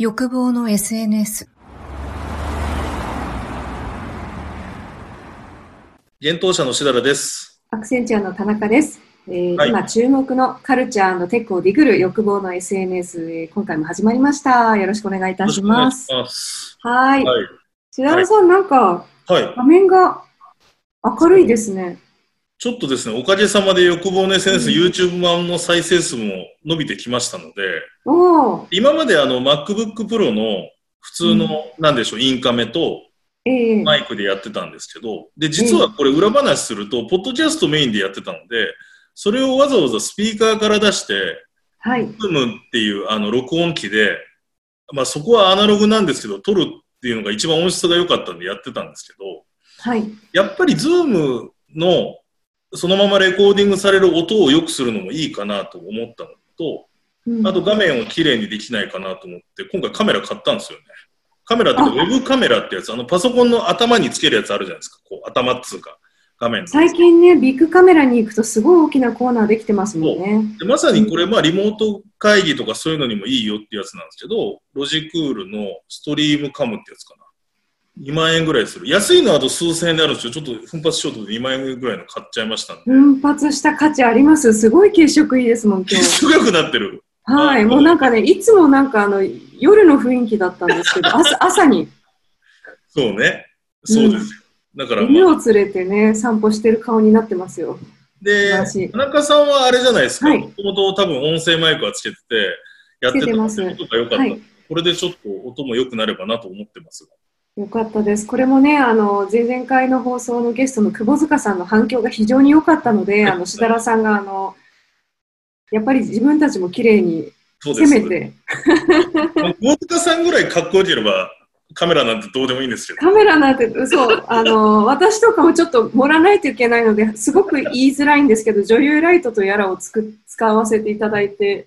欲望の SNS 現当社のしだらです。アクセンチュアの田中です。えーはい今注目のカルチャーテックをディグる欲望の SNS、えー今回も始まりました。よろしくお願いいたします。よろしくお願いします。はい。はい。白田さん、なんかはい。画面が明るいですね。ちょっとですね、おかげさまで欲望の SNS、うん。YouTube 版の再生数も伸びてきましたので、今まであの MacBook Pro の普通の、なんでしょう、インカメとええ。マイクでやってたんですけど、で、実はこれ裏話すると、ポッドキャストメインでやってたので、それをわざわざスピーカーから出して、はい。Zoom っていうあの録音機で、まあそこはアナログなんですけど、録るっていうのが一番音質が良かったんでやってたんですけど、はい。やっぱりズームのそのままレコーディングされる音を良くするのもいいかなと思ったのと、うんあと画面をきれいにできないかなと思って、今回カメラ買ったんですよね。カメラってウェブカメラってやつ、あのパソコンの頭につけるやつあるじゃないですか。こう頭っつうか、画面の。最近ね、ビッグカメラに行くとすごい大きなコーナーできてますもんね。でまさにこれ、まあ、リモート会議とかそういうのにもいいよってやつなんですけど、ロジクールのストリームカムってやつかな。2万円ぐらいする。安いのはあと数千円であるんですよ。ちょっと奮発しようとで2万円ぐらいの買っちゃいましたんで。奮発した価値あります。すごい血色いいですもん、今日。すごくなってる。はい、もうなんかね、いつもなんかあの夜の雰囲気だったんですけど、朝 朝にそうね。そうですよ。だから、犬まあ、を連れてね、散歩してる顔になってますよ。で田中さんはあれじゃないですか。はいもともと多分音声マイクはつけてて、やってたことが良かった、はいこれでちょっと音も良くなればなと思ってますが。よかったです。これもね、あの前々回の放送のゲストの窪塚さんの反響が非常に良かったので、はいあのしだらさんがあのやっぱり自分たちも綺麗にそうです。攻めて、大塚さんぐらいかっこよければ、カメラなんてどうでもいいんですけど。カメラなんて、そう、あの私とかもちょっと盛らないといけないので、すごく言いづらいんですけど、女優ライトとやらをつく使わせていただいて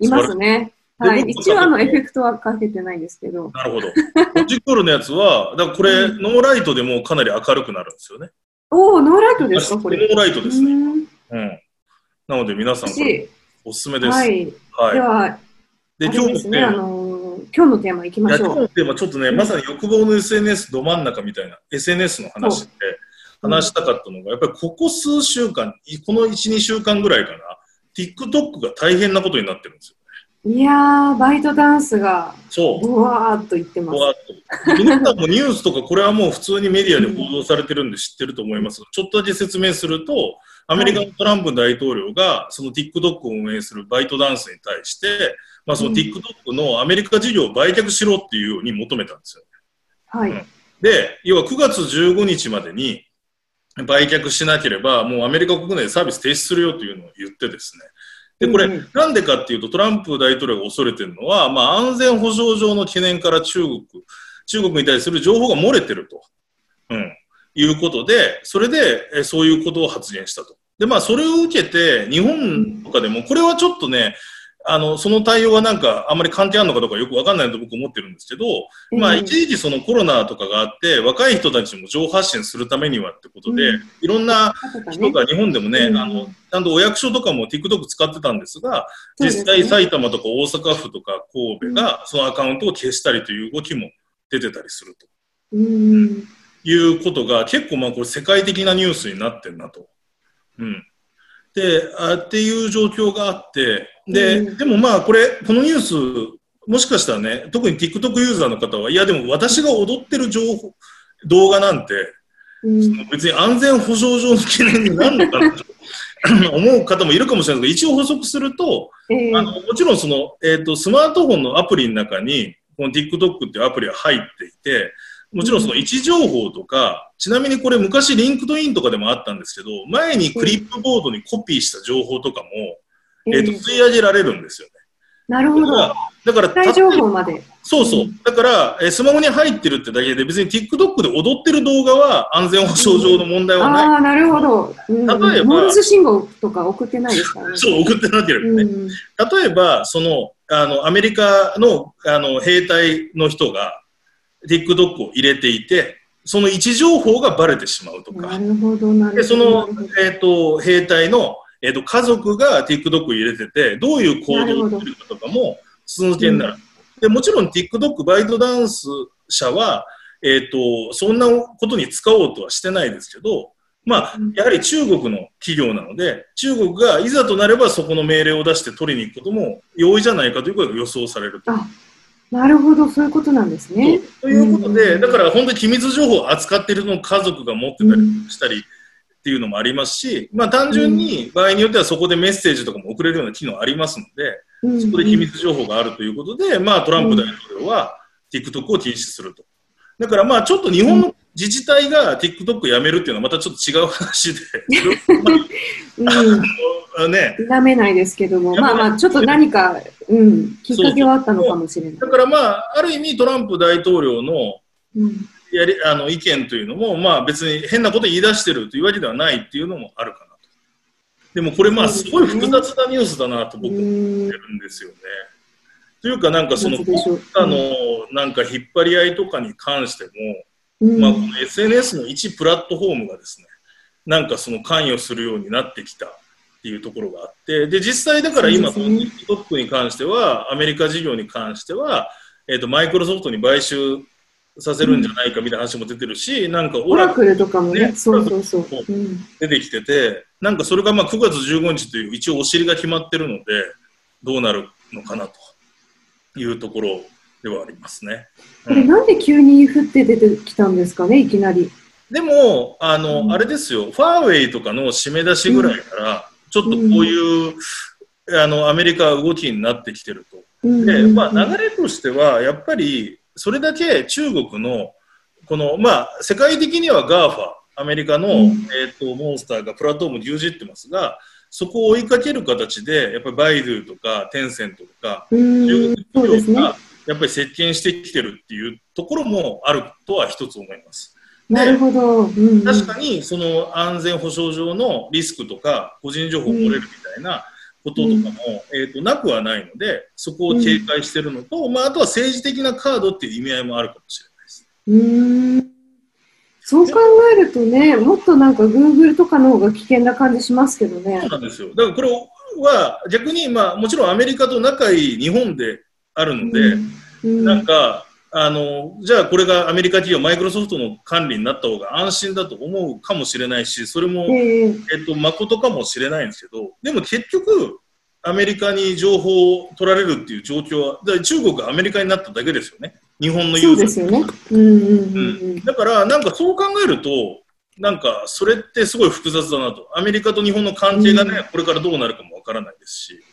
いますね。はい、一応あのエフェクトはかけてないんですけど。なるほど。ロジクールのやつは、だからこれ、うんノーライトでもかなり明るくなるんですよね。おお、ノーライトですか、これ。ノーライトですね。うんうん。なので皆さん、おすすめです。ははい。い。では、今日のね、あーマ、のー今日のテーマいきましょう。今日のテーマ、ちょっとね、まさに欲望の SNS ど真ん中みたいな SNS の話で話したかったのが、やっぱりここ数週間、この1、2週間ぐらいかな、TikTok が大変なことになってるんですよ。いやー、バイトダンスが、そう。ぶわーっと言ってます。ぼわっと皆さんもニュースとか、これはもう普通にメディアで報道されてるんで知ってると思いますが、ちょっとだけ説明すると、アメリカのトランプ大統領が、その TikTok を運営するバイトダンスに対して、まあ、そのうん TikTok のアメリカ事業を売却しろっていうように求めたんですよ。はい。うんで、要は9月15日までに売却しなければ、もうアメリカ国内でサービス停止するよというのを言ってですね。で、これ、なんでかっていうと、トランプ大統領が恐れてるのは、まあ、安全保障上の懸念から中国、中国に対する情報が漏れてると、うん、いうことで、それで、えそういうことを発言したと。で、まあ、それを受けて、日本とかでも、これはちょっとね、あの、その対応はなんか、あんまり関係あるのかどうかよくわかんないと僕思ってるんですけど、まあ、えー一時期そのコロナとかがあって、若い人たちも情報発信するためにはってことで、うん。いろんな人が日本でもね、うん。あの、ちゃんとお役所とかも TikTok 使ってたんですが、実際埼玉とか大阪府とか神戸がそのアカウントを消したりという動きも出てたりすると。うん。いうことが結構まあこれ世界的なニュースになってるなと。うん。で、あっていう状況があって、で、うん。でもまあこれ、このニュース、もしかしたらね、特に TikTok ユーザーの方は、いやでも私が踊ってる情報、動画なんて、うん。別に安全保障上の懸念になるのかなと 思う方もいるかもしれないですけど、一応補足すると、えーあのもちろんその、えー、とスマートフォンのアプリの中に、この TikTok っていうアプリが入っていて、もちろんその位置情報とか、ちなみにこれ昔 LinkedIn とかでもあったんですけど、前にクリップボードにコピーした情報とかも、えー、とえー吸い上げられるんですよね。なるほど。だから、大情報まで。そうそう。だから、えースマホに入ってるってだけで、別に TikTok で踊ってる動画は安全保障上の問題はない。ああ、なるほど。うん例えばモールス信号とか送ってないですからね。そう、送ってなければね。うん例えば、その、あの、アメリカの、あの、兵隊の人が、TikTok を入れていて、その位置情報がバレてしまうとか、なるほど、なるほど。で、そのえっ、と、兵隊の、えっ、と、家族が TikTok を入れてて、どういう行動をするかとかも、筒抜けになる。でもちろん TikTok、バイトダンス社は、えっ、と、そんなことに使おうとはしてないですけど、まあ、やはり中国の企業なので、中国がいざとなればそこの命令を出して取りに行くことも容易じゃないかということが予想されると。あなるほど、そういうことなんですね。ということで、うんだから本当に機密情報を扱っているのを家族が持ってたりしたりっていうのもありますし、まあ単純に場合によってはそこでメッセージとかも送れるような機能ありますので、うんそこで機密情報があるということで、まあトランプ大統領は TikTok を禁止すると。だからまあちょっと日本の自治体が TikTok やめるっていうのはまたちょっと違う話で、うん、ね、否めないですけども、まあまあ、ちょっと何か、うん、きっかけはあったのかもしれない。だからまあある意味トランプ大統領のうん。やりあの意見というのも、まあ、別に変なこと言い出してるというわけではないっていうのもあるかなと。でもこれ、まあ、すごい複雑なニュースだなと僕は思ってるんですよね。というか、なんかその国複雑でしょう。家のなんか引っ張り合いとかに関しても、うんまあ、この SNS の一プラットフォームがですね、なんかその関与するようになってきたっていうところがあって、で、実際だから今、そうですね。TikTok に関しては、アメリカ事業に関しては、えっ、と、マイクロソフトに買収させるんじゃないかみたいな話も出てるし、なんかオオラクルとかもね、ねそうそうそう。そううん。出てきてて、なんかそれがまあ9月15日という一応お尻が決まってるので、どうなるのかなというところではありますね。これなんで急に降って出てきたんですかね、いきなり。でも、あの、うんあれですよ、ファーウェイとかの締め出しぐらいから、ちょっとこういう、あの、アメリカは動きになってきてると。で、まあ、流れとしては、やっぱり、それだけ中国の、この、まあ、世界的には GAFA、アメリカの、うんえっ、と、モンスターがプラットフォームに牛耳ってますが、そこを追いかける形で、やっぱりバイドゥとか、テンセントとか、うん、中そ国うですね。企業が、やっぱり接近してきてるっていうところもあるとは一つ思います。なるほど。うんうん確かにその安全保障上のリスクとか個人情報漏れるみたいなこととかも、えー、となくはないのでそこを警戒してるのと、まあ、あとは政治的なカードっていう意味合いもあるかもしれないです。うーんそう考えるとね、もっとなんか Google とかの方が危険な感じしますけどねそう。なんですよだからこれは逆に、まあ、もちろんアメリカと仲いい日本であるので、うんなんかあのじゃあこれがアメリカ企業マイクロソフトの管理になった方が安心だと思うかもしれないしそれも、えええっと、誠かもしれないんですけど、でも結局、アメリカに情報を取られるっていう状況は、だ中国がアメリカになっただけですよね。日本のユーザーですよね。うんうんうんうん。だから、なんかそう考えると、なんかそれってすごい複雑だなと。アメリカと日本の関係がね、うんこれからどうなるかもわからないですし。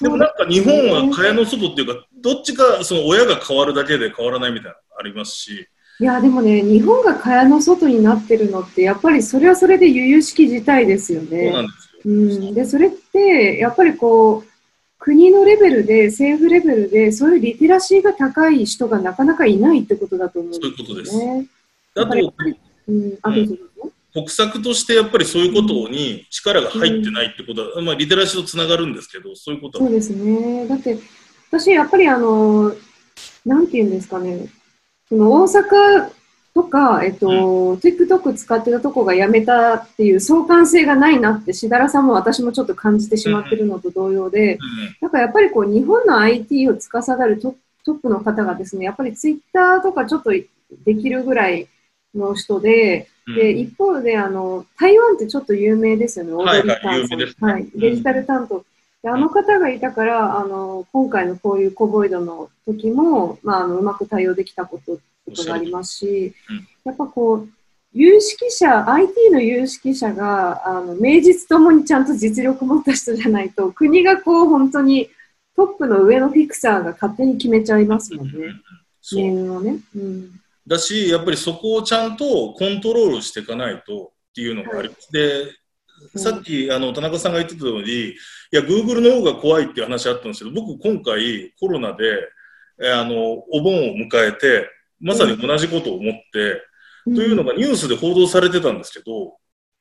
でもなんか日本は蚊帳の外っていうか、どっちかその親が変わるだけで変わらないみたいなありますし。いや、でもね、日本が蚊帳の外になってるのって、やっぱりそれはそれで由々しき事態ですよそうなんね。ですよ。うん、で、それって、やっぱりこう、国のレベルで、政府レベルで、そういうリテラシーが高い人がなかなかいないってことだと思うんそういうことです。ね。あやっぱりと、うん、あ、どうぞどうぞ。国策としてやっぱりそういうことに力が入ってないってことは、まあ、リテラシーとつながるんですけど、そういうことは。そうですね。だって、私、やっぱりあの、なんていうんですかね、その大阪とか、えっと、TikTok 使ってたとこがやめたっていう相関性がないなって、しだらさんも私もちょっと感じてしまってるのと同様で、うん。なんかやっぱりこう、日本の IT を司るトトップの方がですね、やっぱり Twitter とかちょっとできるぐらいの人で、うんで、一方で、あの、台湾ってちょっと有名ですよね、オーはいドリー・タンさん。有名ですねはい、デジタル担当。で、あの方がいたから、あの、今回のこういうコボイドの時も、まあ、あの、うまく対応できたことことがありますしうん、やっぱこう、有識者、IT の有識者が、あの、名実ともにちゃんと実力持った人じゃないと、国がこう、本当にトップの上のフィクサーが勝手に決めちゃいますもんね。そう命運をね。うん。だし、やっぱりそこをちゃんとコントロールしていかないとっていうのがあります。で、さっきあの田中さんが言ってたように、いや、Google の方が怖いっていう話あったんですけど、僕、今回、コロナでえーあのお盆を迎えて、まさに同じことを思って、というのがニュースで報道されてたんですけど、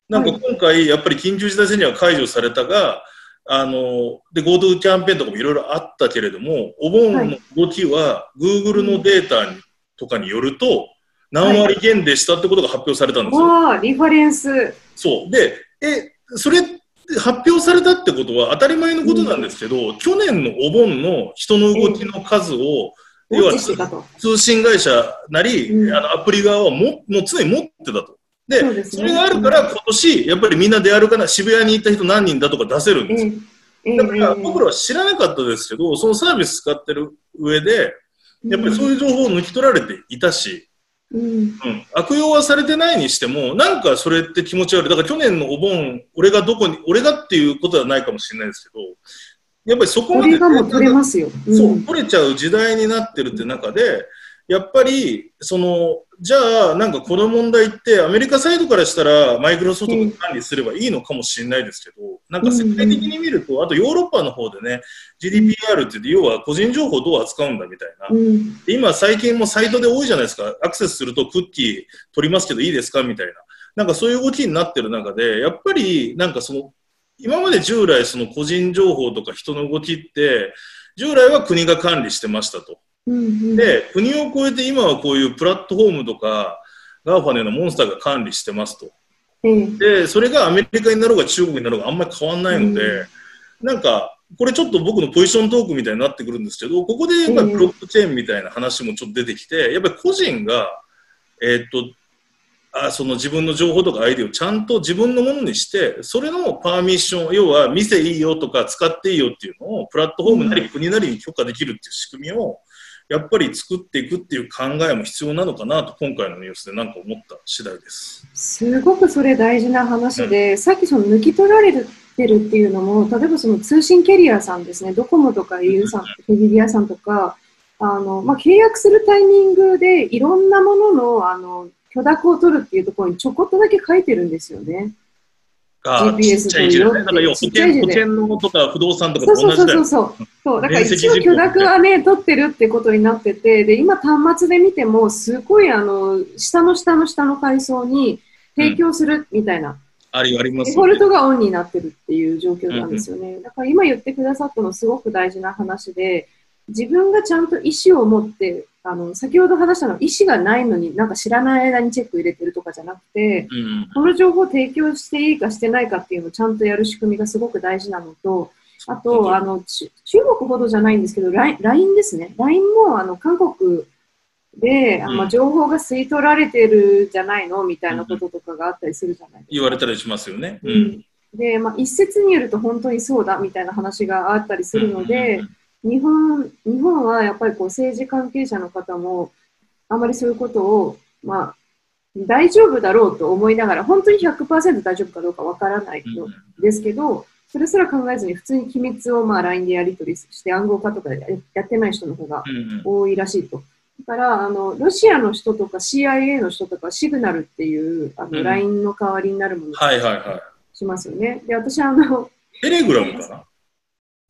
なんか今回、やっぱり緊急事態宣言は解除されたが、あので GoTo キャンペーンとかもいろいろあったけれども、お盆の動きは Google のデータにとかによると、何割減でしたってことが発表されたんですよ。わあ、リファレンス。そう。で、え、それっ発表されたってことは当たり前のことなんですけど、去年のお盆の人の動きの数を、要は通信会社なり、うん、あのアプリ側はももう常に持ってたと。で、そね、それがあるから今年、やっぱりみんな出歩かない、渋谷に行った人何人だとか出せるんですよ。だから僕らは知らなかったですけど、そのサービス使ってる上で、やっぱりそういう情報を抜き取られていたし、うん、うん、悪用はされてないにしても、なんかそれって気持ち悪い。だから去年のお盆、俺がどこに、俺がっていうことはないかもしれないですけど、やっぱりそこまで、取れますよ、うん、そう、取れちゃう時代になってるって中で、やっぱり、その、じゃあ、なんかこの問題って、アメリカサイドからしたら、マイクロソフトが管理すればいいのかもしれないですけど、なんか世界的に見ると、あとヨーロッパの方でね、GDPR って要は個人情報をどう扱うんだみたいな。今、最近もサイトで多いじゃないですか。アクセスするとクッキー取りますけどいいですかみたいな。なんかそういう動きになってる中で、やっぱり、なんかその、今まで従来その個人情報とか人の動きって、従来は国が管理してましたと。で、国を超えて今はこういうプラットフォームとか、 GAFA のモンスターが管理してますと。で、それがアメリカになろうが中国になろうがあんまり変わんないので、なんか、これちょっと僕のポジショントークみたいになってくるんですけど、ここでやっぱりブロックチェーンみたいな話もちょっと出てきて、やっぱり個人が、えー、っと、あその自分の情報とかアイデアをちゃんと自分のものにして、それのパーミッション、要は見せいいよとか使っていいよっていうのをプラットフォームなり国なりに許可できるっていう仕組みを、やっぱり作っていくっていう考えも必要なのかなと今回のニュースでなんか思った次第です。すごくそれ大事な話で、うん、さっきその抜き取られてるっていうのも例えばその通信キャリアさんですね。ドコモとか au さん、フェリリアさんとかあの、まあ、契約するタイミングでいろんなもののあの許諾を取るっていうところにちょこっとだけ書いてるんですよね。GPS というよ。だから保険保険のとか不動産とかと同じだよ。そうそうそうそう。だから一応許諾はね、取ってるってことになってて、で、今端末で見ても、すごいあの、下の下の下の階層に提供するみたいな。うん、ありあります、ね、デフォルトがオンになってるっていう状況なんですよね。うん、だから今言ってくださったのすごく大事な話で、自分がちゃんと意思を持ってあの先ほど話したのは意思がないのになんか知らない間にチェック入れてるとかじゃなくて、うん、この情報を提供していいかしてないかっていうのをちゃんとやる仕組みがすごく大事なのとあと、あの中国ほどじゃないんですけど LINE ですね。LINE もあの韓国で、うん、まあ、情報が吸い取られてるじゃないのみたいなこととかがあったりするじゃないですか。言われたりしますよね。うん、で、まあ、一説によると本当にそうだみたいな話があったりするので、うん日本日本はやっぱりこう政治関係者の方もあまりそういうことを、まあ、大丈夫だろうと思いながら本当に100%大丈夫かどうかわからないのですけど、それすら考えずに普通に機密をまあ LINE でやり取りして暗号化とかでやってない人の方が多いらしいと。だからあのロシアの人とか CIA の人とかシグナルっていうあの LINE の代わりになるものをしますよね。で私あのテレグラムかな？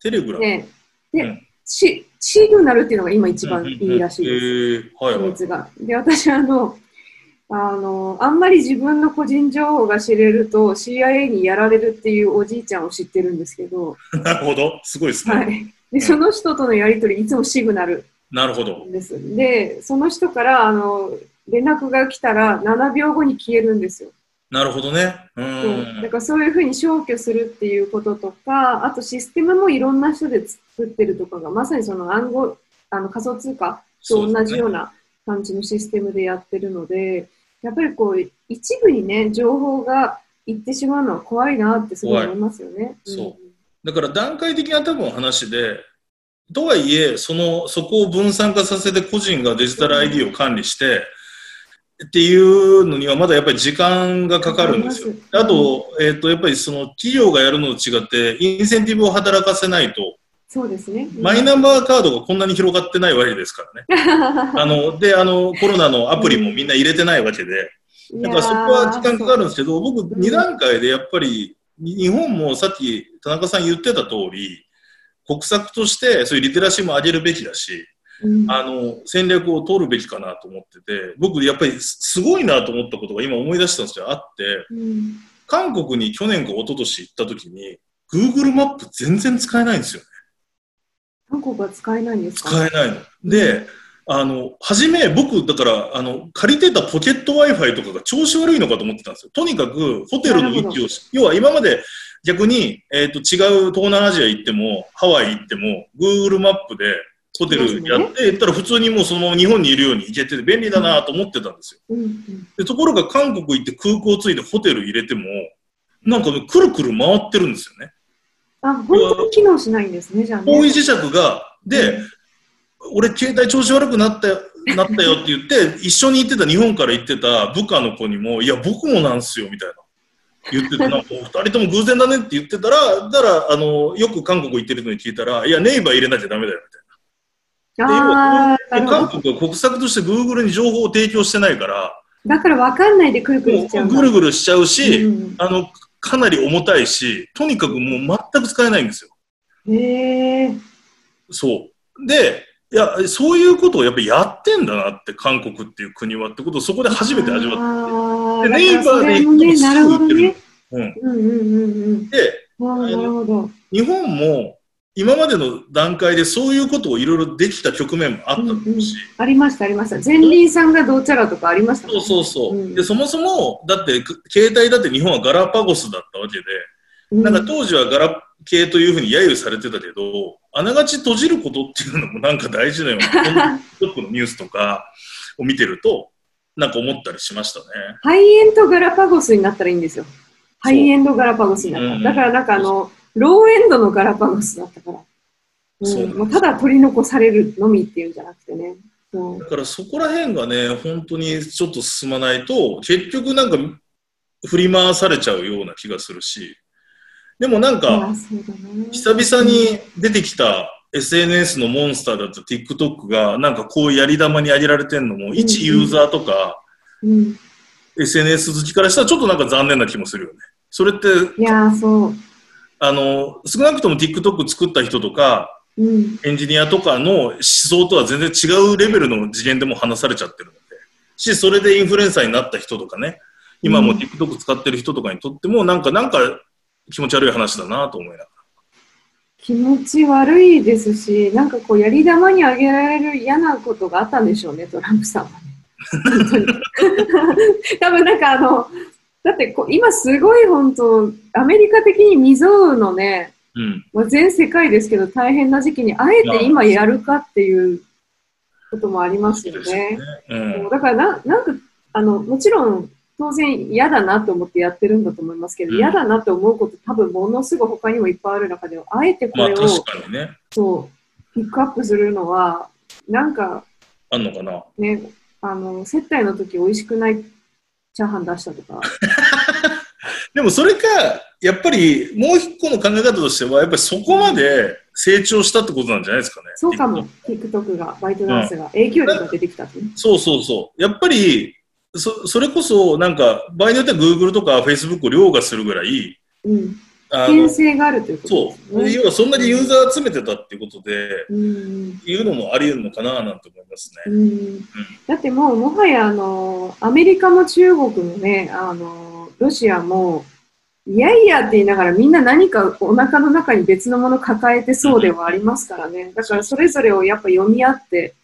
テレグラム、ねで、うん、シシグナルっていうのが今一番いいらしいです。秘密が。で、私あの、あの、あんまり自分の個人情報が知れると CIA にやられるっていうおじいちゃんを知ってるんですけど。なるほど。すごいですね。はい。で、その人とのやりとり、いつもシグナル。なるほど。です。で、その人から、あの、連絡が来たら7秒後に消えるんですよ。なるほどね。うん。だからそういうふうに消去するっていうこととか、あとシステムもいろんな人で作ってるとかが、まさにその暗号、あの仮想通貨と同じような感じのシステムでやってるので、やっぱりこう、一部にね、情報がいってしまうのは怖いなってすごい思いますよね。そう。だから段階的な多分話で、とはいえ、その、そこを分散化させて個人がデジタル ID を管理して、っていうのにはまだやっぱり時間がかかるんですよ。あと、えっ、ー、と、やっぱりその企業がやるのと違って、インセンティブを働かせないと、そうですね。マイナンバーカードがこんなに広がってないわけですからね。あの、で、あの、コロナのアプリもみんな入れてないわけで、だからそこは時間かかるんですけど、僕2段階でやっぱり、日本もさっき田中さん言ってた通り、国策としてそういうリテラシーも上げるべきだし、あの戦略を取るべきかなと思ってて僕やっぱりすごいなと思ったことが今思い出したんですけどあって、うん、韓国に去年か一昨年行った時に Google マップ全然使えないんですよね。韓国は使えないんですか？使えないの。で、うんあの、初め僕、だから、あの、借りてたポケット Wi-Fi とかが調子悪いのかと思ってたんですよ。とにかく、ホテルの位置を、要は今まで逆に、えっ、と、違う東南アジア行っても、ハワイ行っても、Google マップでホテルやって、行ったら普通にもうそのまま日本にいるように行けてて便利だなと思ってたんですよ。で、ところが韓国行って空港着いてホテル入れても、なんかね、くるくる回ってるんですよね。あ、本当に機能しないんですね、じゃあね。方位磁石が、で、俺携帯調子悪くなったよ、なったよって言って、一緒に行ってた、日本から行ってた部下の子にも、いや、僕もなんすよ、みたいな。言ってて、なんか、お二人とも偶然だねって言ってたら、だから、あの、よく韓国行ってるのに聞いたら、いや、ネイバー入れなきゃダメだよ、みたいな。ああ、なるほど。韓国は国策として Google に情報を提供してないから、だから分かんないでくるくるしちゃうぐるぐるしちゃうし、うんあの、かなり重たいし、とにかくもう全く使えないんですよ。へえ。そう。で、いや、そういうことをやっぱりやってんだなって、韓国っていう国はってことをそこで初めて味わっああ、でだからネイバーでそれもね、行ってるね。て。うん。うんうんうんうん。で、なるほど。日本も今までの段階でそういうことをいろいろできた局面もあったと思うし、ありました、ありました。前輪さんがどうちゃらとかありましたそうねそうそう。うんで、そもそも、だって、く携帯だって日本はガラパゴスだったわけで、うんなんか当時はガラ系というふうに揶揄されてたけど、あながち閉じることっていうのもなんか大事なような、トップのニュースとかを見てると、なんか思ったりしましたね。ハイエンドガラパゴスになったらいいんですよ。ハイエンドガラパゴスになったら。うんだからなんかあの、ローエンドのガラパゴスだったから。そううん、もうただ取り残されるのみっていうんじゃなくてね。そうだからそこら辺がね、本当にちょっと進まないと、結局なんか振り回されちゃうような気がするし、でもなんか、久々に出てきた SNS のモンスターだった TikTok が、なんかこうやり玉に上げられてんのも、一ユーザーとか、うん、SNS 好きからしたらちょっとなんか残念な気もするよね。それって、いやーそう。あの、少なくとも TikTok 作った人とか、うん、エンジニアとかの思想とは全然違うレベルの次元でも話されちゃってるので、し、それでインフルエンサーになった人とかね、今もうん。TikTok 使ってる人とかにとっても、なんか、なんか気持ち悪い話だなと思いながら。気持ち悪いですし、なんかこう、やり玉にあげられる嫌なことがあったんでしょうね、トランプさんは。多分なんかあの、だってこう今すごい本当、アメリカ的に未曾有のね、うん。まあ、全世界ですけど大変な時期にあえて今やるかっていうこともありますよね。うんだからななんかあのもちろん当然嫌だなと思ってやってるんだと思いますけど、うん嫌だなと思うこと多分ものすごい他にもいっぱいある中であえてこれを、まあね、そうピックアップするのはなんかあんのかな？ねあの接待の時美味しくないチャーハン出したとか。でもそれか、やっぱりもう一個の考え方としては、やっぱりそこまで成長したってことなんじゃないですかね。そうかも。TikTok がバイトダンスが影響力が出てきたって。ねそうそうそう。やっぱり、そそれこそ、なんか、場合によっては Google とか Facebook を凌駕するぐらい、うんあ危険の性があるということそう、ですよね。要はそんなにユーザー集めてたっていうことで、うん。いうのもあり得るのかななんて思いますね。うん。だってもうもはやあのアメリカも中国もねあのロシアもいやいやって言いながらみんな何かお腹の中に別のもの抱えてそうではありますからね。だからそれぞれをやっぱ読み合って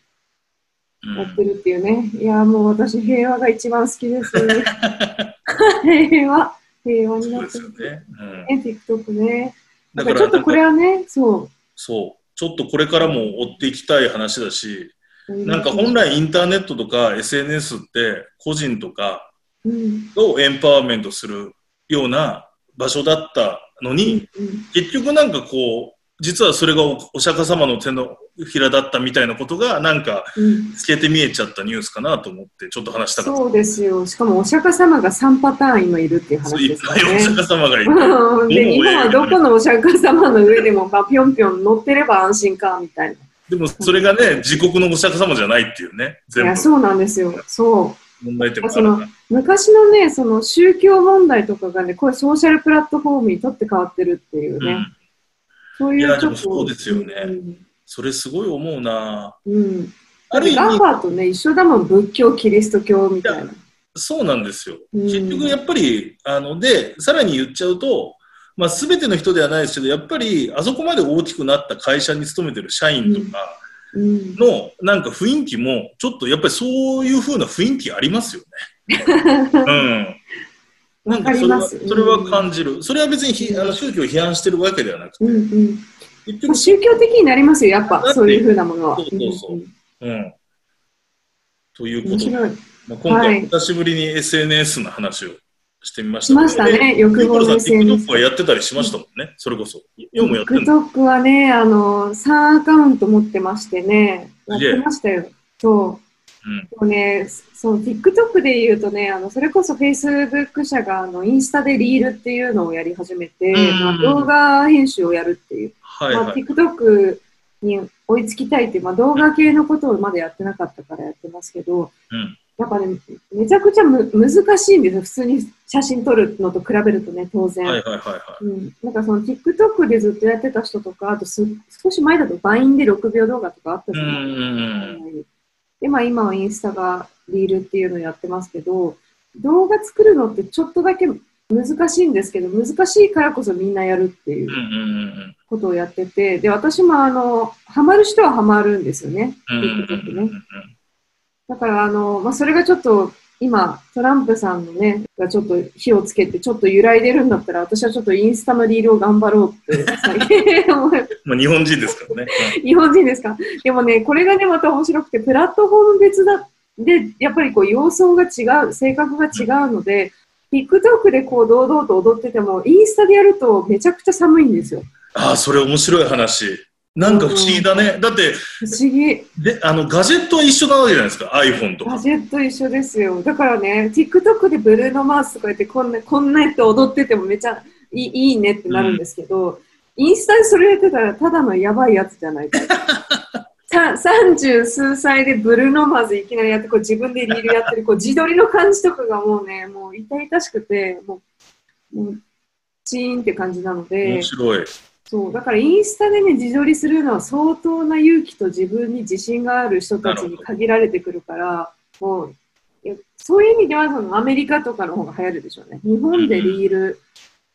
うん。やってるっていうね、いやもう私平和が一番好きです。平和平和になってるですよね。うん、ね TikTok ね。だだからちょっとこれはねそそう、ちょっとこれからも追っていきたい話だし、うなんか本来インターネットとか SNS って個人とかうん。をエンパワーメントするような場所だったのに、うん。結局なんかこう、実はそれがおお釈迦様の手のひらだったみたいなことがなんかうん透けて見えちゃったニュースかなと思ってちょっと話したかった。そうですよしかもお釈迦様が3パターン今いるっていう話ですよいっぱいおね釈迦様がいて。うんで、はどこのお釈迦様の上でも、まあ、ぴょんぴょん乗ってれば安心か、みたいな。でもそれがね、自国のお釈迦様じゃないっていうね、いや、そうなんですよ。そう。問題点もあるから。昔のね、その宗教問題とかがね、これソーシャルプラットフォームにとって変わってるっていうね。うんそういいうやちょっと。でもそうですよねうんそれすごい思うなうん。ある意味、ガンバーとね、一緒だもん、仏教、キリスト教みたいな。そうなんですよ。うん結局やっぱり、あの、で、さらに言っちゃうと、まあ、すべての人ではないですけど、やっぱり、あそこまで大きくなった会社に勤めてる社員とかうん。の、なんか雰囲気も、ちょっとやっぱりそういう風な雰囲気ありますよね。うん。なんかそれはわかりますそれは感じる。それは別にひあの宗教を批判してるわけではなくて、うんうん。宗教的になりますよ、やっぱ、そういうふうなものは。そうそうそううん。ということで。まあ、今はい回久しぶりに SNS の話をしてみました。しましたねで欲望の SNS TikTok はやってたりしましたもんね、それこそ。ようもやって TikTok はね、あの、3アカウント持ってましてね、やってましたよ。そう。もね、そう TikTok で言うとね、あのそれこそ Facebook 社があのインスタでリールっていうのをやり始めて、うんまあ、動画編集をやるっていう、まあ、はいはい。TikTok に追いつきたいっていう、まあ、動画系のことをまだやってなかったからやってますけど、うん。やっぱね、めちゃくちゃむ難しいんですよ、普通に写真撮るのと比べるとね、当然。はいはいはいはい。うん、なんかその TikTok でずっとやってた人とか、あとす少し前だとバインで6秒動画とかあったじゃないうんうんうん。で、まあ今はインスタがリールっていうのをやってますけど、動画作るのってちょっとだけ難しいんですけど、難しいからこそみんなやるっていうことをやってて、で、私もあの、ハマる人はハマるんですよね、ね。だからあの、まあそれがちょっと今、トランプさんのね、がちょっと火をつけて、ちょっと揺らいでるんだったら、私はちょっとインスタのリールを頑張ろうってまあ日本人ですからね。日本人ですか？でもね、これがね、また面白くて、プラットフォーム別だで、やっぱりこう、様相が違う、性格が違うので、TikTok でこう、堂々と踊ってても、インスタでやるとめちゃくちゃ寒いんですよ。ああ、それ面白い話。なんか不思議だね。だって、不思議。で、あの、ガジェットは一緒なわけじゃないですか。iPhone とか。ガジェット一緒ですよ。だからね、TikTok でブルーノ・マースとか言って、こんな、こんなやって踊っててもめちゃいいいいねってなるんですけど、インスタでそれやってたら、ただのやばいやつじゃないか。さ30数歳でブルーノ・マーズいきなりやって、こう自分でリールやってる、こう自撮りの感じとかがもうね、もう痛々しくて、もう、もうチーンって感じなので面、白い。そう、だからインスタでね、自撮りするのは相当な勇気と自分に自信がある人たちに限られてくるから、もう、いやそういう意味ではそのアメリカとかの方が流行るでしょうね。日本でリール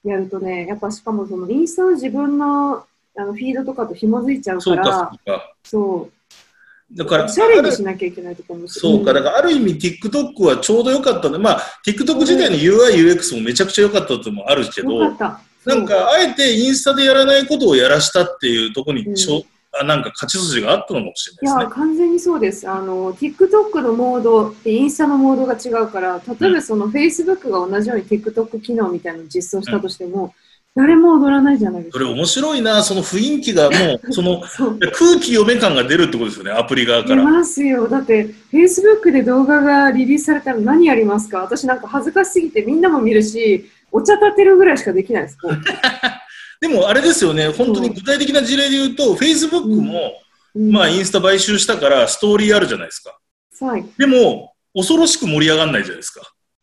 やるとね、やっぱしかもそのインスタの自分のあのフィードとかと紐づいちゃうか、から、そうだから、チャレンジしなきゃいけないところもそうか、だからある意味 TikTok はちょうど良かったね。まあ、TikTok 自体の UI、UX もめちゃくちゃ良かったってのもあるけど、よかった。なんか、あえてインスタでやらないことをやらしたっていうところにちょ、うんあなんか勝ち筋があったのかもしれいや、ないですね。完全にそうです。あの、TikTok のモードってインスタのモードが違うから、例えばその Facebook が同じように TikTok 機能みたいなのを実装したとしても、誰も踊らないじゃないですか。それ面白いな、その雰囲気がもう、その。空気読め感が出るってことですよね、アプリ側か出ら。ますよ。だって、Facebook で動画がリリースされたら何やりますか？私なんか恥ずかしすぎてみんなも見るし、お茶立てるぐらいしかできないです。でもあれですよね、本当に具体的な事例で言うと、Facebook も、うんまあ、インスタ買収したからストーリーあるじゃないですか。はい。でも、恐ろしく盛り上がらないじゃないですか。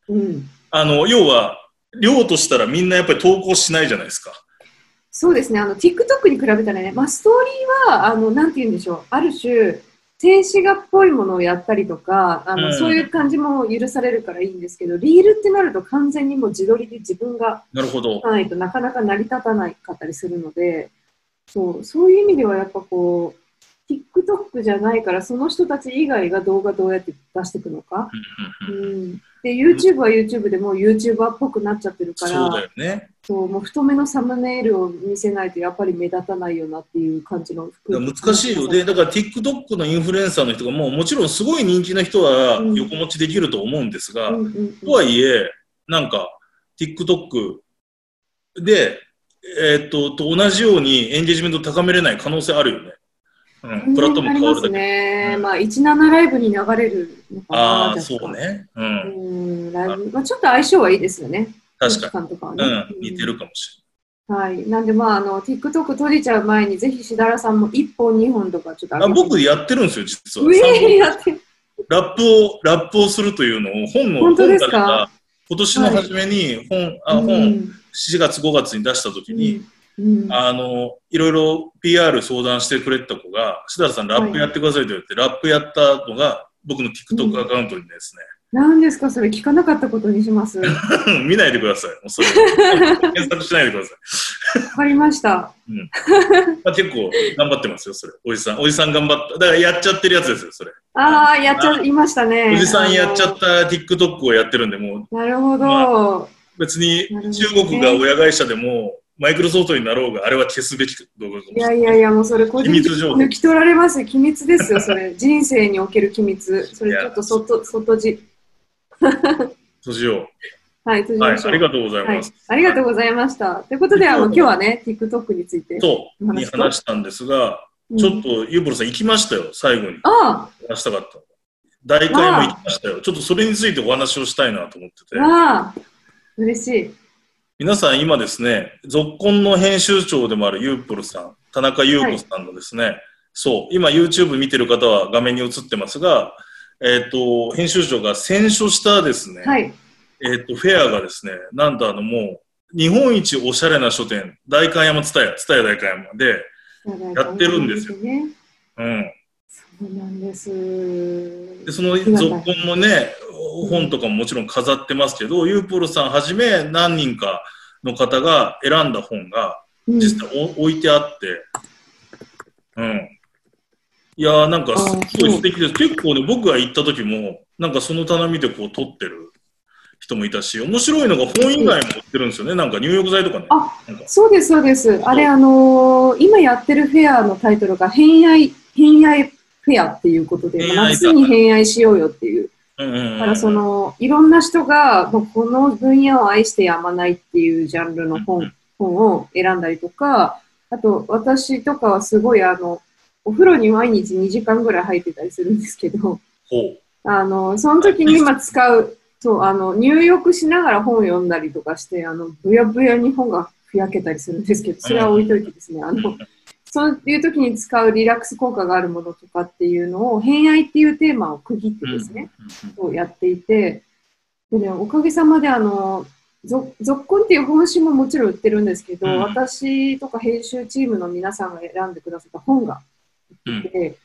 うん。あの、要は、量としたらみんなやっぱり投稿しないじゃないですか。そうですね。あの、TikTok に比べたらね、まあ、ストーリーは、あの、なんて言うんでしょう。ある種、静止画っぽいものをやったりとか、あの、うんそういう感じも許されるからいいんですけど、リールってなると完全にもう自撮りで自分がなるほど。ないとなかなか成り立たないかったりするので、そう、そういう意味ではやっぱこう、TikTok じゃないから、その人たち以外が動画どうやって出していくのか？うん。で、YouTube は YouTube でもう YouTuber っぽくなっちゃってるから、そうだよね。そう、もう太めのサムネイルを見せないとやっぱり目立たないよなっていう感じの服難しいよね。だから TikTok のインフルエンサーの人がもうもちろんすごい人気な人はうん横持ちできると思うんですが、うんうんうんとはいえ、なんか TikTok で、えーっと、と同じようにエンゲージメント高めれない可能性あるよね。うん、プラットフォーム変わるだけ。ね。うんまあ、17ライブに流れるのかな。ああ、そう。ね。う。うんん、ライブ。まあ、ちょっと相性はいいですよね。確か空気感とかはに。ね。うん、似てるかもしはい。なんで、まあ、あの、TikTok 閉じちゃう前に、ぜひ、しだらさんも1本、2本とかちょっとれない。あ僕やってるんですよ、実は。ラップを、ラップをするというのを本の、本当ですか？今年の初めに本、あ、うん本、4月5月に出した時に、うん、うんあの、いろいろ PR 相談してくれた子が、志田さんラップやってくださいと言って、ラップやったのが、僕の TikTok アカウントにです何ですか？それ聞かなかったことにします。見ないでください。もうそれ。検索しないでください。かりました。まあ、結構頑張ってますよ、それ。おじさん。おじさん頑張った。だからやっちゃってるやつですよ、それ。ああ、やっちゃいましたね。おじさんやっちゃあった TikTok をやってるんで、もう、のなるほど。ま別に中国が親会社でも、マイクロソフトになろうが、あれは消すべき動画かもしい。やいやいや、もうそれ個人情報に抜き取られますよ。機密ですよ、それ。人生における機密。それちょっと外、外じ。閉じよはい、閉じう。はい、ましょう。ありがとうございはいます。、ありがとうございました。ということで、あの、今日はね、TikTok について。そう、に話したんですが、うんちょっとユーボルさん行きましたよ、最後に。あ話したかった。大会も行きましたよ。ちょっとそれについてお話をしたいなと思っててあ、。ああ、嬉しい。皆さん今ですね、続婚の編集長でもあるユーポルさん、田中優子さんのですね、そう、今 YouTube 見てる方は画面に映ってますが、えっ、と、編集長が選書したですね、はい。えっ、と、フェアがですね、なんとあのもう、日本一おしゃれな書店、代官山蔦屋、蔦屋代官山で、やってるんですよね。うん。そうなんです。で、その続婚のね、本とかももちろん飾ってますけど、ユーポルさんはじめ何人かの方が選んだ本が、うん実際お置いてあって、うん。いやーなんかすごい素敵です。結構ね、僕が行った時も、なんかその棚見てこう撮ってる人もいたし、面白いのが本以外も売ってるんですよね。なんか入浴剤とかね。あそうです、そうです。あれ、あのー今やってるフェアのタイトルが、偏愛、偏愛フェアっていうことで、夏に偏愛しようよっていう。うんうんうんだからその、いろんな人が、もうこの分野を愛してやまないっていうジャンルのうんう本本を選んだりとか、あと、私とかはすごい、あの、お風呂に毎日2時間ぐらい入ってたりするんですけど、ほあの、その時に今使う、そう、あの、入浴しながら本を読んだりとかして、あの、ぶやぶやに本がふやけたりするんですけど、それは置いといてですね、あう。の、そういう時に使うリラックス効果があるものとかっていうのを、偏愛っていうテーマを区切ってですね、をやっていて、でね、おかげさまであの、ぞ続婚っていう本誌ももちろん売ってるんですけど、うん。私とか編集チームの皆さんが選んでくださった本がうんうんで、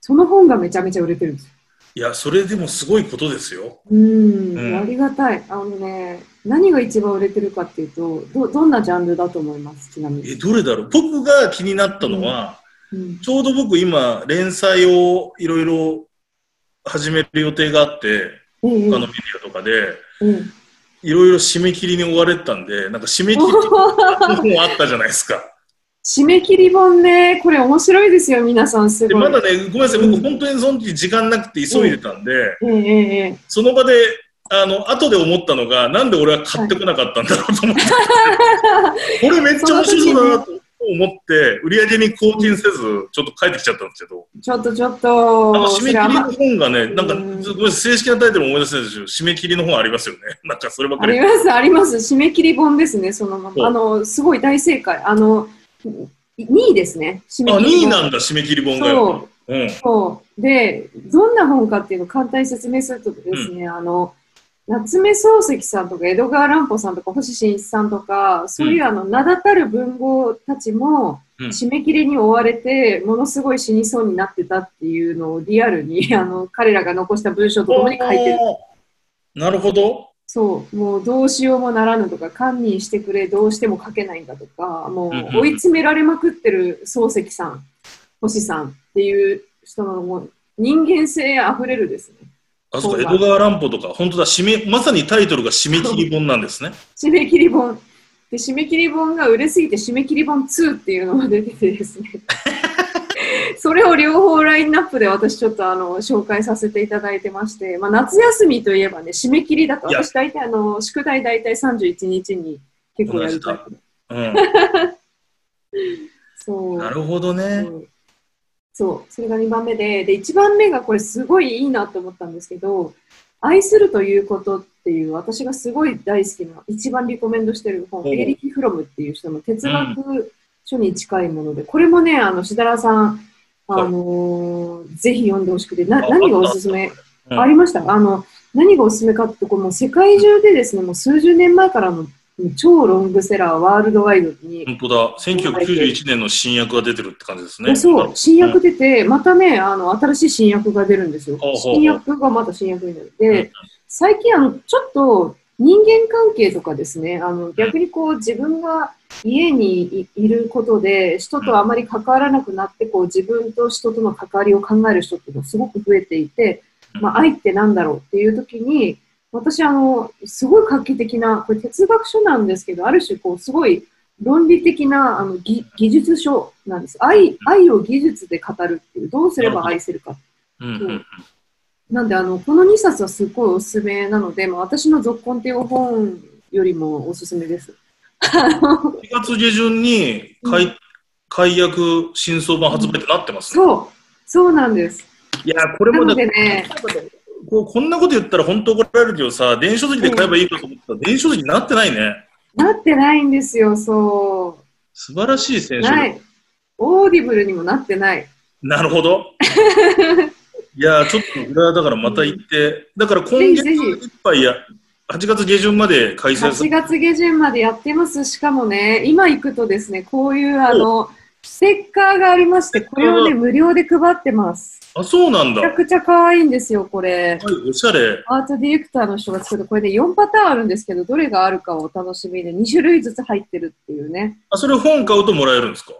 その本がめちゃめちゃ売れてるんですよ。いや、それでもすごいことですよ。うん、うんありがたい。あのね、何が一番売れてるかっていうと、どどんなジャンルだと思います？ちなみえ、に。どれだろう？僕が気になったのは、うん、ちょうど僕今、連載をいろいろ始める予定があって、ええ他のメディアとかで、えいろいろ締め切りに追われてたんで、なんか締め切りの本 あったじゃないですか。締め切り本ね、これ面白いですよ、皆さん、すごい。でまだね、ごめんなさい、うん僕本当にその時時間なくて急いでたんで、えええええその場で、あの、後で思ったのが、なんで俺は買ってこなかったんだろうと思って、これめっちゃ面白そうだなと思って、売り上げに貢献せず、ちょっと帰ってきちゃったんですけど、ちょっとちょっあのと、締め切りの本がね、なんか、うんごめん正式なタイトル思い出せないですけど、締め切りの本ありますよね。なんかそればっかりあり。ます、あります。締め切り本ですね、そのまま。あの、すごい大正解。あの、2位ですね、締めあ、2切り本。位なんだ、締め切り本がよ。うん。そう。で、どんな本かっていうのを簡単に説明するとですね、あの、夏目漱石さんとか江戸川乱歩さんとか星新一さんとか、そういうあの名だたる文豪たちもうん締め切りに追われて、ものすごい死にそうになってたっていうのをリアルにあの彼らが残した文章とともに書いてる。なるほど。そう、もうどうしようもならぬとか、堪忍してくれ、どうしても書けないんだとか、もう追い詰められまくってる漱石さん、星さんっていう人のもう人間性あふれるですね。あ、そうか、江戸川乱歩とか、本当だ、締め、まさにタイトルが締め切り本なんですね。締め切り本。で、締め切り本が売れすぎて、締め切り本2っていうのが出ててですね。それを両方ラインナップで私ちょっとあの紹介させていただいてまして、まあ、夏休みといえばね、締め切りだと、私大体あの、宿題大体31日に結構やるタイプ。うん。そう。なるほどね。うんそう、それが2番目で、で、1番目がこれすごいいいなと思ったんですけど、愛するということっていう、私がすごい大好きな、一番リコメンドしてる本、エーリヒ・フロムっていう人の哲学書に近いもので、これもね、あの、しだらさん、あのーぜひ読んでほしくて、なあ何がおすすめ？うん。ありました？あの、何がおすすめかって、これもう世界中でですね、もう数十年前からの超ロングセラー、ワールドワイドに、本当だ。1991年の新薬が出てるって感じですね。そう、新薬出て、またね、あの、新しい新薬が出るんですよ。新薬がまた新薬になる。うん。で、最近、あの、ちょっと人間関係とかですね、あの、逆にこう、自分が家にいいることで、人とあまり関わらなくなって、こう、自分と人との関わりを考える人っていうのがすごく増えていて、まあ、愛ってなんだろうっていう時に、私、あの、すごい画期的な、これ哲学書なんですけど、ある種、こう、すごい論理的なあの技技術書なんです。愛、愛を技術で語るっていう、どうすれば愛せるか。うんうんなんで、あの、この2冊はすごいおすすめなので、まあ、私の続婚っていう本よりもおすすめです。あの4月下旬に解,、う解約新装版発売ってなってます、そう、そうなんです。いや、これもだでね、こうこんなこと言ったら本当怒られるけどさ、電子書籍で買えばいいかと思ったら、電子書籍になってないね。なってないんですよ、そ素晴らしい選う。手。 Audible にもなってない。なるほど。いや、ちょっとこれはだからまた行って、だから今月いっぱいや、8月下旬まで開催さ8月下旬までやってます。しかもね、今行くとですね、こういうあの、ステッカーがありまして、これをね、無料で配ってます。あ、そうなんだ。はめちゃくちゃ可愛いんですよ、これ。い、おしゃれ。アートディレクターの人が作る、これで4パターンあるんですけど、どれがあるかをお楽しみで、2種類ずつ入ってるっていうね。あ、それ本買うともらえるんですか？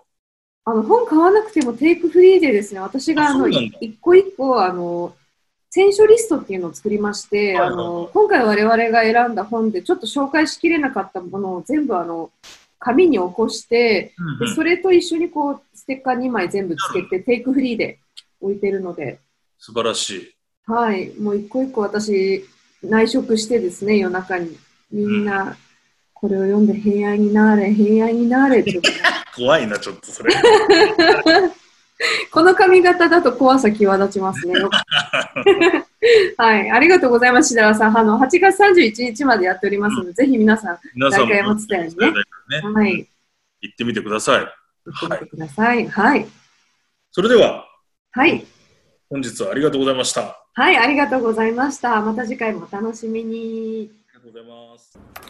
あの、本買わなくてもテイクフリーでですね、私があの、一個一個、あの、選書リストっていうのを作りまして、あの、今回我々が選んだ本でちょっと紹介しきれなかったものを全部あの、紙に起こして、でそれと一緒にこう、ステッカー2枚全部つけて、テイクフリーで置いてるので、素晴らしい。はい、もう一個一個私、内職してですね、夜中に。みんな、これを読んで平安になれ、平安になれって。怖いな、ちょっとそれ。この髪型だと怖さ際立ちますね。はい、ありがとうございます、しだらさん。あの、8月31日までやっておりますので、ぜひ皆さん、皆さんも大会山伝いにねねはい、行ってみてください。行ってみてください。はい。それでは、はい。本日はありがとうございました。あはい、ありがとうございました。また次回もお楽しみに。りがとうございます。